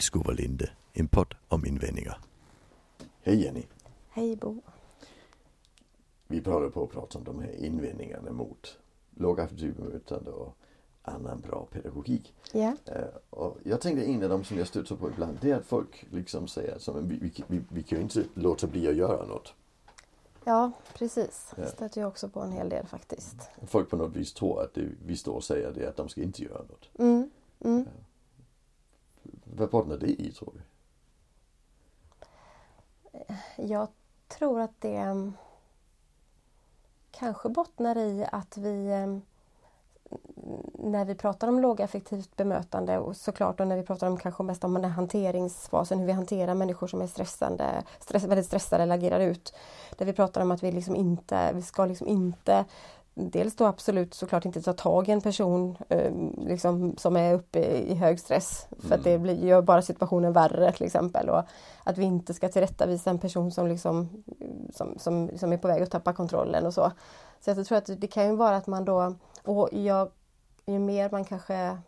Lillskovalinde, en podd om invändningar. Hej Jenny! Hej Bo! Vi håller på att prata om de här invändningarna mot lågaffektivt och annan bra pedagogik. Ja. Eh, och jag tänkte en av dem som jag stöter på ibland det är att folk liksom säger att vi, vi, vi, vi kan ju inte låta bli att göra något. Ja, precis. Ja. Det stöter jag också på en hel del faktiskt. Folk på något vis tror att det vi står och säger det är att de ska inte göra något. Mm. Mm. Vad bottnar det i tror du? Jag tror att det mm, kanske bottnar i att vi mm, när vi pratar om lågaffektivt bemötande och såklart och när vi pratar om kanske mest om den här hanteringsfasen, hur vi hanterar människor som är stressande, stress, väldigt stressade eller agerar ut. Där vi pratar om att vi liksom inte, vi ska liksom inte Dels då absolut såklart inte ta tag i en person eh, liksom, som är uppe i hög stress. För att det blir, gör bara situationen värre till exempel. Och att vi inte ska tillrättavisa en person som, liksom, som, som, som är på väg att tappa kontrollen och så. Så jag tror att det kan ju vara att man då, och jag, ju mer man kanske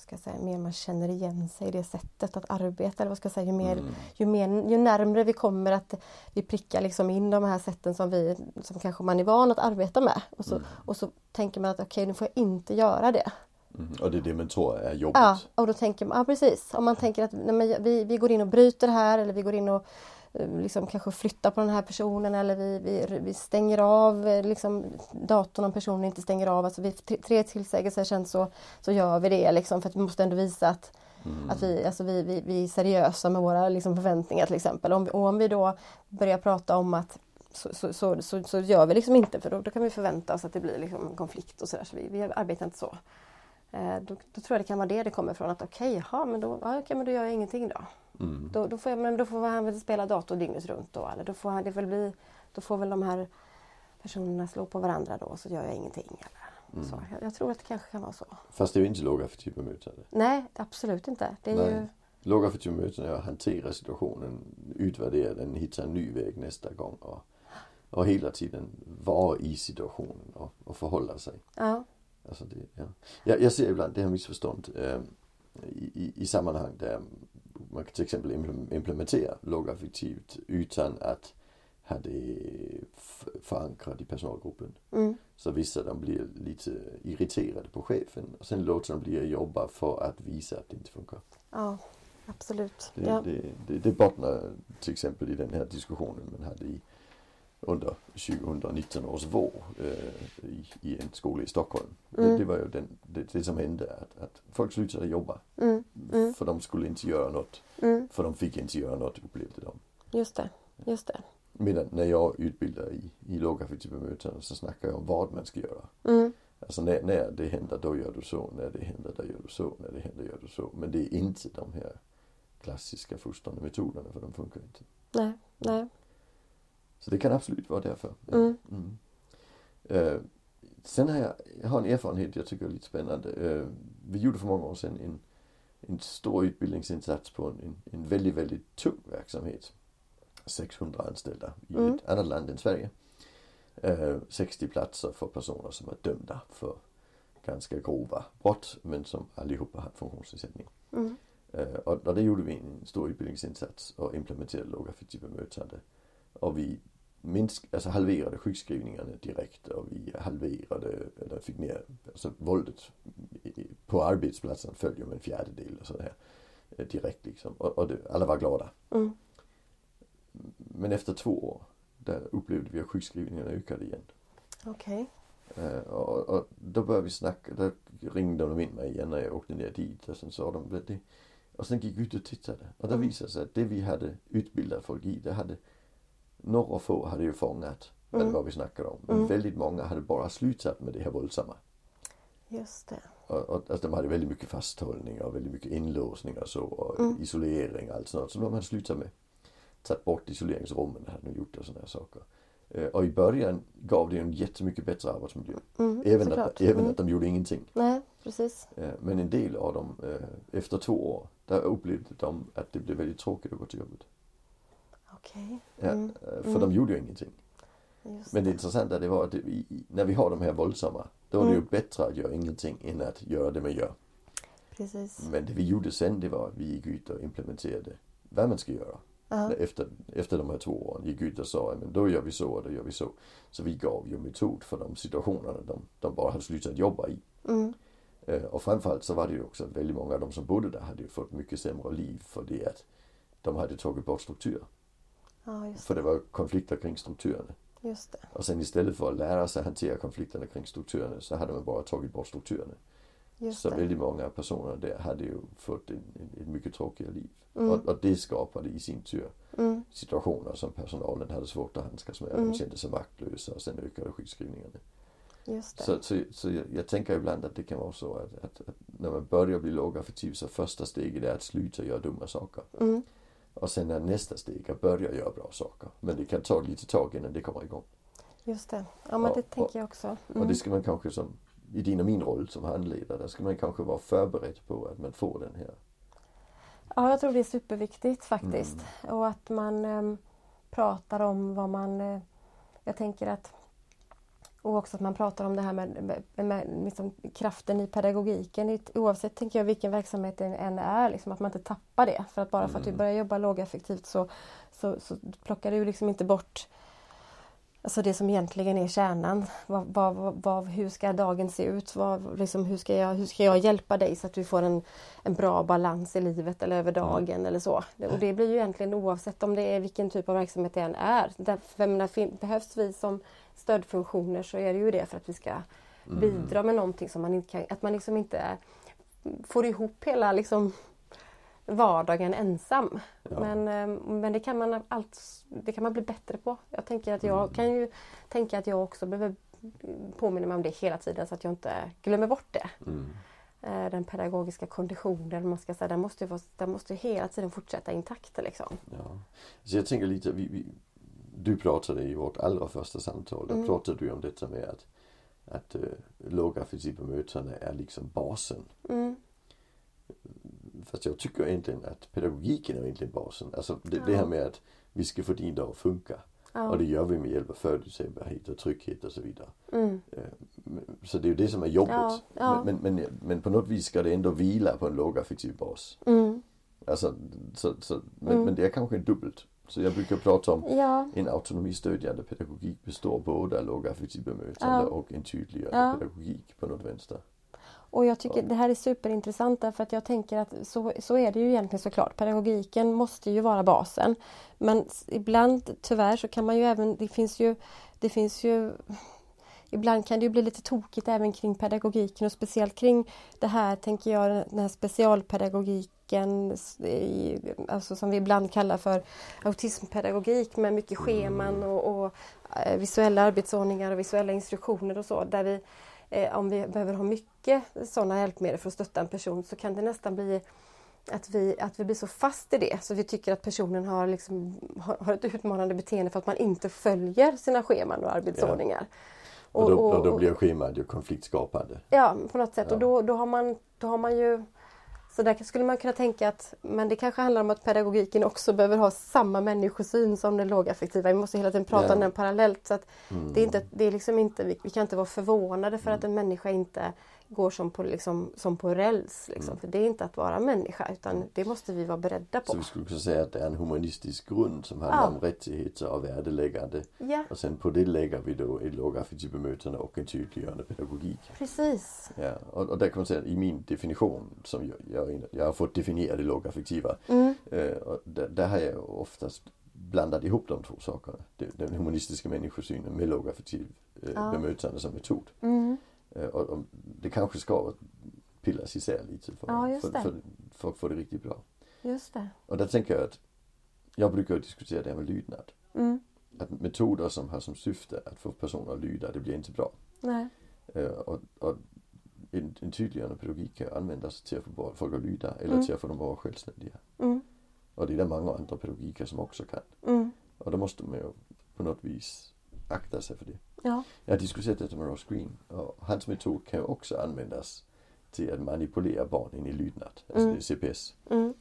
ska säga, mer man känner igen sig i det sättet att arbeta. Eller vad ska säga, ju, mer, Mm. ju, mer, ju närmre vi kommer att vi prickar liksom in de här sätten som vi som kanske man är van att arbeta med. Och så, och så tänker man att okej, nu får jag inte göra det. Mm. Och det är det man tror är jobbigt. Ja, och då tänker man, ja precis. Om man tänker att nej, men vi, vi går in och bryter här eller vi går in och liksom kanske flyttar på den här personen eller vi, vi, vi stänger av eh, liksom, datorn om personen inte stänger av. Alltså vid tre, tillsägelser sen så, så gör vi det liksom för att vi måste ändå visa att, att vi, alltså vi, vi, vi är seriösa med våra liksom, förväntningar till exempel. Om vi, och om vi då börjar prata om att så, så, så, så, så gör vi liksom inte för då, då kan vi förvänta oss att det blir liksom en konflikt och sådär. Så vi, vi arbetar inte så. Eh, Då, då tror jag det kan vara det det kommer från. Att okej, okay, men, då, ja, okej, men då gör jag ingenting då. Mm. Då, då, får, jag, men då får han väl spela dator dygnet runt då. Eller då får, han, det väl bli, då får väl de här personerna slå på varandra då så gör jag ingenting. Eller, så. Jag, jag tror att det kanske kan vara så. Fast det är ju inte lågaffektivt bemötande. Nej, absolut inte. Det är Nej. ju... Lågaffektivt bemötande är att hantera situationen, utvärdera den, hitta en ny väg nästa gång och, och hela tiden vara i situationen och, och förhålla sig. Ja, Alltså det, ja. jag, jag ser ibland det här missförstånd eh, i, i, sammanhang där man kan till exempel implem- implementera lågaffektivt utan att ha det förankrat i personalgruppen. mm, Så vissa de blir lite irriterade på chefen och sen låter de bli att jobba för att visa att det inte funkar. ja absolut. Det, Ja. det, det, det bottnar till exempel i den här diskussionen man hade i, under 2019 års vår eh, i, i en skola i Stockholm. Det, Mm. det var ju den, det, det som hände att, att folk slutade jobba. Mm, mm, För de skulle inte göra något. mm, För de fick inte göra något upplevde de. just det. Just det. Medan när jag utbildar i, i lågaffektivt bemötande så snackar jag om vad man ska göra. Mm, Alltså när, när det händer då gör du så, när det händer då gör du så, när det händer gör du så. Men det är inte de här klassiska fostrande metoderna för de funkar inte. nej, nej. Så det kan absolut vara därför. Mm. Mm. Eh, sen har jag, jag har en erfarenhet jag tycker är lite spännande. Eh, vi gjorde för många år sedan en, en stor utbildningsinsats på en, en, väldigt, väldigt tung verksamhet. 600 anställda i Mm. ett annat land än Sverige. Eh, 60 platser för personer som är dömda för ganska grova brott men som allihopa har funktionsnedsättning. Mm, Eh, och, och det gjorde vi en stor utbildningsinsats och implementerade lågaffektivt bemötande. Och vi minsk, alltså halverade sjukskrivningarna direkt och vi halverade, eller fick ner, alltså våldet på arbetsplatsen föll ju med en fjärdedel och sådär. eh, Direkt liksom. Och, och det, alla var glada. mm, Men efter två år, där upplevde vi att sjukskrivningarna ökade igen. okej. Eh, och, och då började vi snacka, då ringde de in mig igen när jag åkte ner dit och sen sa de "Men det och sen gick vi ut och tittade och då Mm. visade det sig att det vi hade utbildat folk i, det hade några få hade ju fångat vad det Mm. var vi snackade om. Men Mm. väldigt många hade bara slutat med det här våldsamma. Just det. Och, och, alltså de hade väldigt mycket fasthållning och väldigt mycket inlåsning och så och Mm. isolering och allt sånt. Så de hade slutat med. Tagit bort isoleringsrummen, hade de gjort och sådana här saker. Eh, Och i början gav det en jättemycket bättre arbetsmiljö. Mm, Även, såklart. att, även Mm. att de gjorde ingenting. Nej, precis. Eh, Men en del av dem, eh, efter två år, där upplevde de att det blev väldigt tråkigt att gå till jobbet. Okej. Ja, Mm, För mm. de gjorde ju ingenting. Just Men det intressanta det var att det, i- i- när vi har de här våldsamma, då är det ju Mm. bättre att göra ingenting än att göra det man gör. Precis. Men det vi gjorde sen det var att vi gick ut och implementerade vad man ska göra. Ja. Efter, efter de här två åren gick ut och sa men då gör vi så och då gör vi så. Så vi gav ju metod för de situationerna de, de bara hade slutat jobba i. Mm. Eh, Och framförallt så var det ju också väldigt många av de som bodde där hade ju fått mycket sämre liv för det att de hade tagit bort struktur. Ja, just, För det var konflikter kring strukturerna. just det. Och sen istället för att lära sig hantera konflikterna kring strukturerna så hade man bara tagit bort strukturerna. Just Så det. väldigt många personer där hade ju fått en, en, ett mycket tråkigare liv. Mm. Och, och det skapade i sin tur Mm. situationer som personalen hade svårt att handskas med. Mm. De kände sig maktlösa och sen ökade sjukskrivningarna. Just det. Så, så, så jag, jag tänker ibland att det kan vara så att, att, att när man börjar bli lågaffektiv så första steget är att sluta göra dumma saker. Mm. Och sen är nästa steg att börja göra bra saker. Men det kan ta lite tag innan det kommer igång. Just det. Ja, men det och- tänker jag också. Och Mm. det ska man kanske som i din och min roll som handledare, där ska man kanske vara förberedd på att man får den här. Ja, jag tror det är superviktigt faktiskt. Mm. Och att man em, pratar om vad man... eh, jag tänker att... Och också att man pratar om det här med, med, med liksom kraften i pedagogiken. Oavsett tänker jag vilken verksamhet det än är. Liksom, att man inte tappar det. För att bara för att vi Mm. börjar jobba lågaffektivt så, så, så plockar du liksom inte bort Alltså det som egentligen är kärnan. Vad, vad, vad, hur ska dagen se ut? Vad, liksom, hur, ska jag, hur ska jag hjälpa dig så att du får en, en bra balans i livet eller över dagen eller så. Det- Och det blir ju egentligen oavsett om det är vilken typ av verksamhet det än är. Därför, menar, behövs vi som stödfunktioner så är det ju det för att vi ska Mm. bidra med någonting som man inte kan, att man liksom inte får ihop hela liksom vardagen ensam. Ja. Men, eh, men det, kan man allt, det kan man bli bättre på. Jag tänker att jag Mm. kan ju tänka att jag också behöver påminna mig om det hela tiden så att jag inte glömmer bort det. Mm. Eh, Den pedagogiska konditionen, man ska säga, den måste ju vara, den måste ju hela tiden fortsätta intakt. Liksom. Ja. Så jag tänker lite, vi, vi, du pratade i vårt allra första samtal, där Mm. pratade du om detta med att, att uh, lågaffektivt bemötande är liksom basen. Mm. Fast jag tycker egentligen att pedagogiken är egentligen basen. Alltså det, det Ja. här med att vi ska få din dag att funka. Ja. Och det gör vi med hjälp av förutsägbarhet och trygghet och så vidare. Mm. Eh, Så det är ju det som är jobbet. Ja, ja. Men, men, men, på något vis ska det ändå vila på en lågaffektiv bas. Mm. Alltså, så, så, men, Mm. men det är kanske dubbelt. Så jag brukar prata om en autonomistödjande pedagogik består både av lågaffektivt bemötande och en tydliggörande Ja. pedagogik på något vänster. Och jag tycker det här är superintressant därför att jag tänker att så, så är det ju egentligen såklart. Pedagogiken måste ju vara basen. Men ibland tyvärr så kan man ju även, det finns ju, det finns ju Ibland kan det ju bli lite tokigt även kring pedagogiken och speciellt kring det här tänker jag den här specialpedagogiken alltså som vi ibland kallar för autismpedagogik med mycket scheman och, och eh, visuella arbetsordningar och visuella instruktioner och så där vi eh, om vi behöver ha mycket sådana hjälpmedel för att stötta en person så kan det nästan bli att vi, att vi blir så fast i det så vi tycker att personen har, liksom, har, har ett utmanande beteende för att man inte följer sina scheman och arbetsordningar. Och, då, och, då blir schemat ju konfliktskapande. Ja, på något sätt. Ja. Och då, då, har man, då har man ju... Så där skulle man kunna tänka att men det kanske handlar om att pedagogiken också behöver ha samma människosyn som den lågaffektiva. Vi måste hela tiden prata Ja. om den parallellt. Så att Mm. det är inte, det är liksom inte, vi, vi kan inte vara förvånade för att en människa inte går som på, liksom, som på räls. Liksom. Mm. För det är inte att vara människa utan det måste vi vara beredda på. Så vi skulle kunna säga att det är en humanistisk grund som handlar Ja. om rättigheter och värdeläggande. Ja, Och sen på det lägger vi då ett lågaffektivt bemötande och en tydliggörande pedagogik. precis. Ja, och, och där kan man säga i min definition som jag, jag, jag har fått definiera det lågaffektiva. Mm. Eh, och där, där har jag oftast blandat ihop de två sakerna. Den humanistiska människosynen med lågaffektiv eh, Ja. bemötande som metod. Mm. Eh, och, det kanske ska pillas isär lite för, Ja, för, för, för att få det riktigt bra. Just det. Och där tänker jag att jag brukar diskutera det här med lydnad. Mm. Att metoder som har som syfte att få personer att lyda, det blir inte bra. Nej. Eh, och, och en, en tydliggörande pedagogik kan användas till att få folk att lyda eller Mm. till att få dem att vara självständiga. Mm. Och det är det många andra pedagogiker som också kan. Mm. Och då måste man ju på något vis akta sig för det. Ja. Jag har diskuterat detta med Ross Green och hans metod kan ju också användas till att manipulera barn in i lydnad, alltså Mm. CPS. Mm.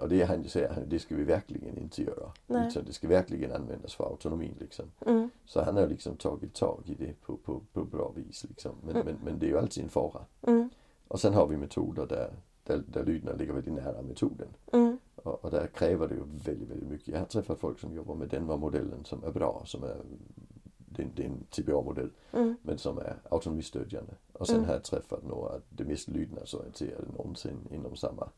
Och det han ju säger, det ska vi verkligen inte göra. Nej. Utan det ska verkligen användas för autonomin liksom. Mm. Så han har liksom tagit tag i det på, på, på bra vis liksom. Men, Mm. men, men det är ju alltid en fara. Mm. Och sen har vi metoder där där, där lydnad ligger väldigt nära metoden. Mm. Och, och där kräver det ju väldigt, väldigt mycket. Jag har träffat folk som jobbar med den modellen som är bra, som är det, är- det är en TBA-modell, Mm. men som är autonomistödjande. Och sen Mm. har jag träffat några det mest lydnadsorienterade någonsin inom samma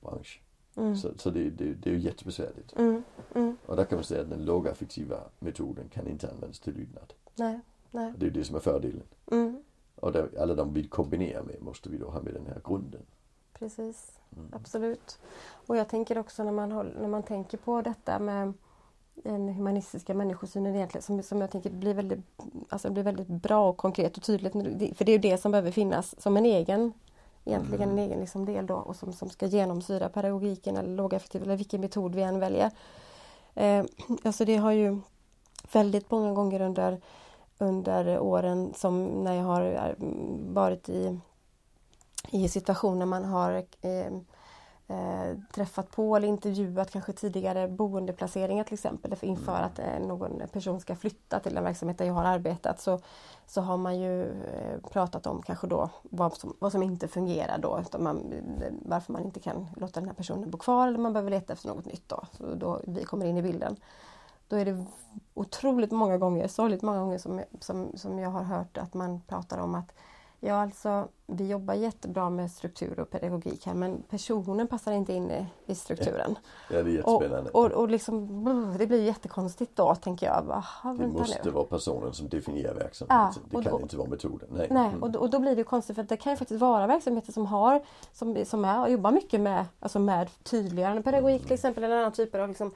bransch. Mm. Så, så det, det, det är ju jättebesvärligt. Mm. Mm. Och där kan man säga att den lågaffektiva metoden kan inte användas till lydnad. Nej, nej. Det är det som är fördelen. Mm. Och där, alla de vill kombinera med måste vi då ha med den här grunden. Precis, absolut. Och jag tänker också när man, håll, när man tänker på detta med den humanistiska människosynen egentligen som, som jag tänker blir väldigt, alltså blir väldigt bra och konkret och tydligt. För det är ju det som behöver finnas som en egen egentligen en egen liksom del då och som, som ska genomsyra pedagogiken eller lågaffektiv eller vilken metod vi än väljer. Eh, alltså det har ju väldigt många gånger under, under åren som när jag har eh, varit i, i situationer man har eh, eh, träffat på eller intervjuat kanske tidigare boendeplaceringar till exempel inför att eh, någon person ska flytta till den verksamhet där jag har arbetat så, så har man ju eh, pratat om kanske då vad som, vad som inte fungerar då, man, varför man inte kan låta den här personen bo kvar eller man behöver leta efter något nytt då, så då vi kommer in i bilden. Då är det otroligt många gånger, sorgligt många gånger som, som, som jag har hört att man pratar om att Ja, alltså vi jobbar jättebra med struktur och pedagogik här men personen passar inte in i, i strukturen. Ja, det är Och, jättespännande. och, och liksom, brr, det blir jättekonstigt då tänker jag. Aha, det måste nu. vara personen som definierar verksamheten. Ja, och det kan då- inte vara metoden. Nej. Nej, Mm. och, då- och då blir det konstigt för att det kan ju faktiskt vara verksamheter som har som, som är, jobbar mycket med, alltså med tydliggörande pedagogik till exempel eller andra typer av liksom,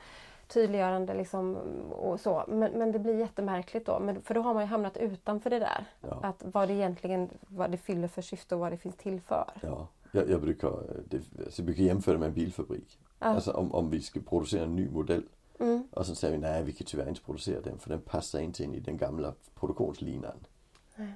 tydliggörande liksom, och så. Men, men det blir jättemärkligt då, men, för då har man ju hamnat utanför det där. Ja. Att vad det egentligen vad det fyller för syfte och vad det finns till för. Ja, jag, jag, brukar, det, alltså, jag brukar jämföra med en bilfabrik. Ja. Alltså om, om vi ska producera en ny modell Mm, och så säger vi nej, vi kan tyvärr inte producera den för den passar inte in i den gamla produktionslinan. Nej.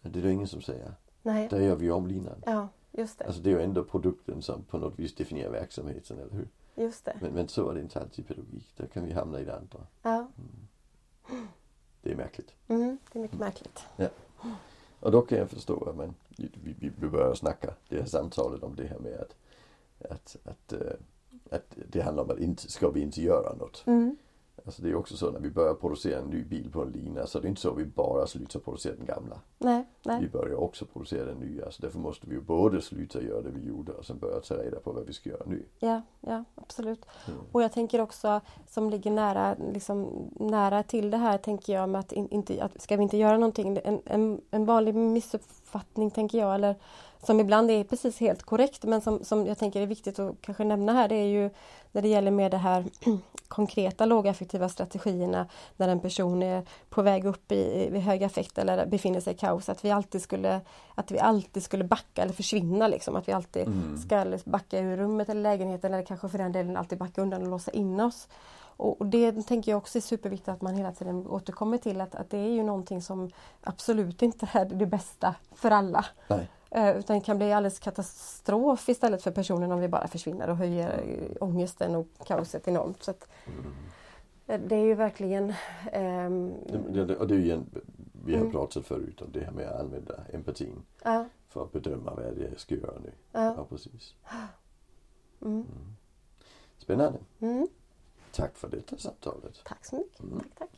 Det är det ingen som säger. nej, Där gör vi om linan. ja, just det. Alltså det är ju ändå produkten som på något vis definierar verksamheten, eller hur? Just det. Men, men så är det inte alltid i pedagogik. Där kan vi hamna i det andra. Ja, Det är märkligt. mm, det är mycket märkligt. Och då kan jag förstå att man, vi, vi vi börjar snacka det här samtalet om det här med att, att, att, eh, att det handlar om att inte, ska vi inte göra något? Mm, Alltså det är också så när vi börjar producera en ny bil på en lina så det är inte så att vi bara slutar producera den gamla. nej, Vi nej. börjar också producera den nya. Så därför måste vi ju både sluta göra det vi gjorde och sen börja ta reda på vad vi ska göra nu. Ja, ja, absolut. Mm. Och jag tänker också, som ligger nära, liksom, nära till det här, tänker jag med att, in, inte, att ska vi inte göra någonting? En, en, en vanlig missuppfattning, tänker jag, eller som ibland är precis helt korrekt, men som, som jag tänker är viktigt att kanske nämna här, det är ju när det gäller med det här konkreta lågaffektiva strategierna när en person är på väg upp i, i hög affekt eller befinner sig i kaos, att vi alltid skulle, att vi alltid skulle backa eller försvinna liksom, att vi alltid Mm. ska backa ur rummet eller lägenheten eller kanske för den delen alltid backa undan och låsa in oss. Och det tänker jag också är superviktigt att man hela tiden återkommer till att, att det är ju någonting som absolut inte är det bästa för alla. Nej. Eh, Utan det kan bli alldeles katastrof istället för personen om vi bara försvinner och höjer ångesten och kaoset enormt. Så att, eh, det är ju verkligen... ehm, Det, det, det är ju igen, vi har Mm. pratat förut om det här med att använda empatin ja, för att bedöma vad det är jag ska göra nu. ja, Ja, precis. mm, Spännande. mm. Tack för detta samtalet. Tack så mycket. Mm. Tack, tack.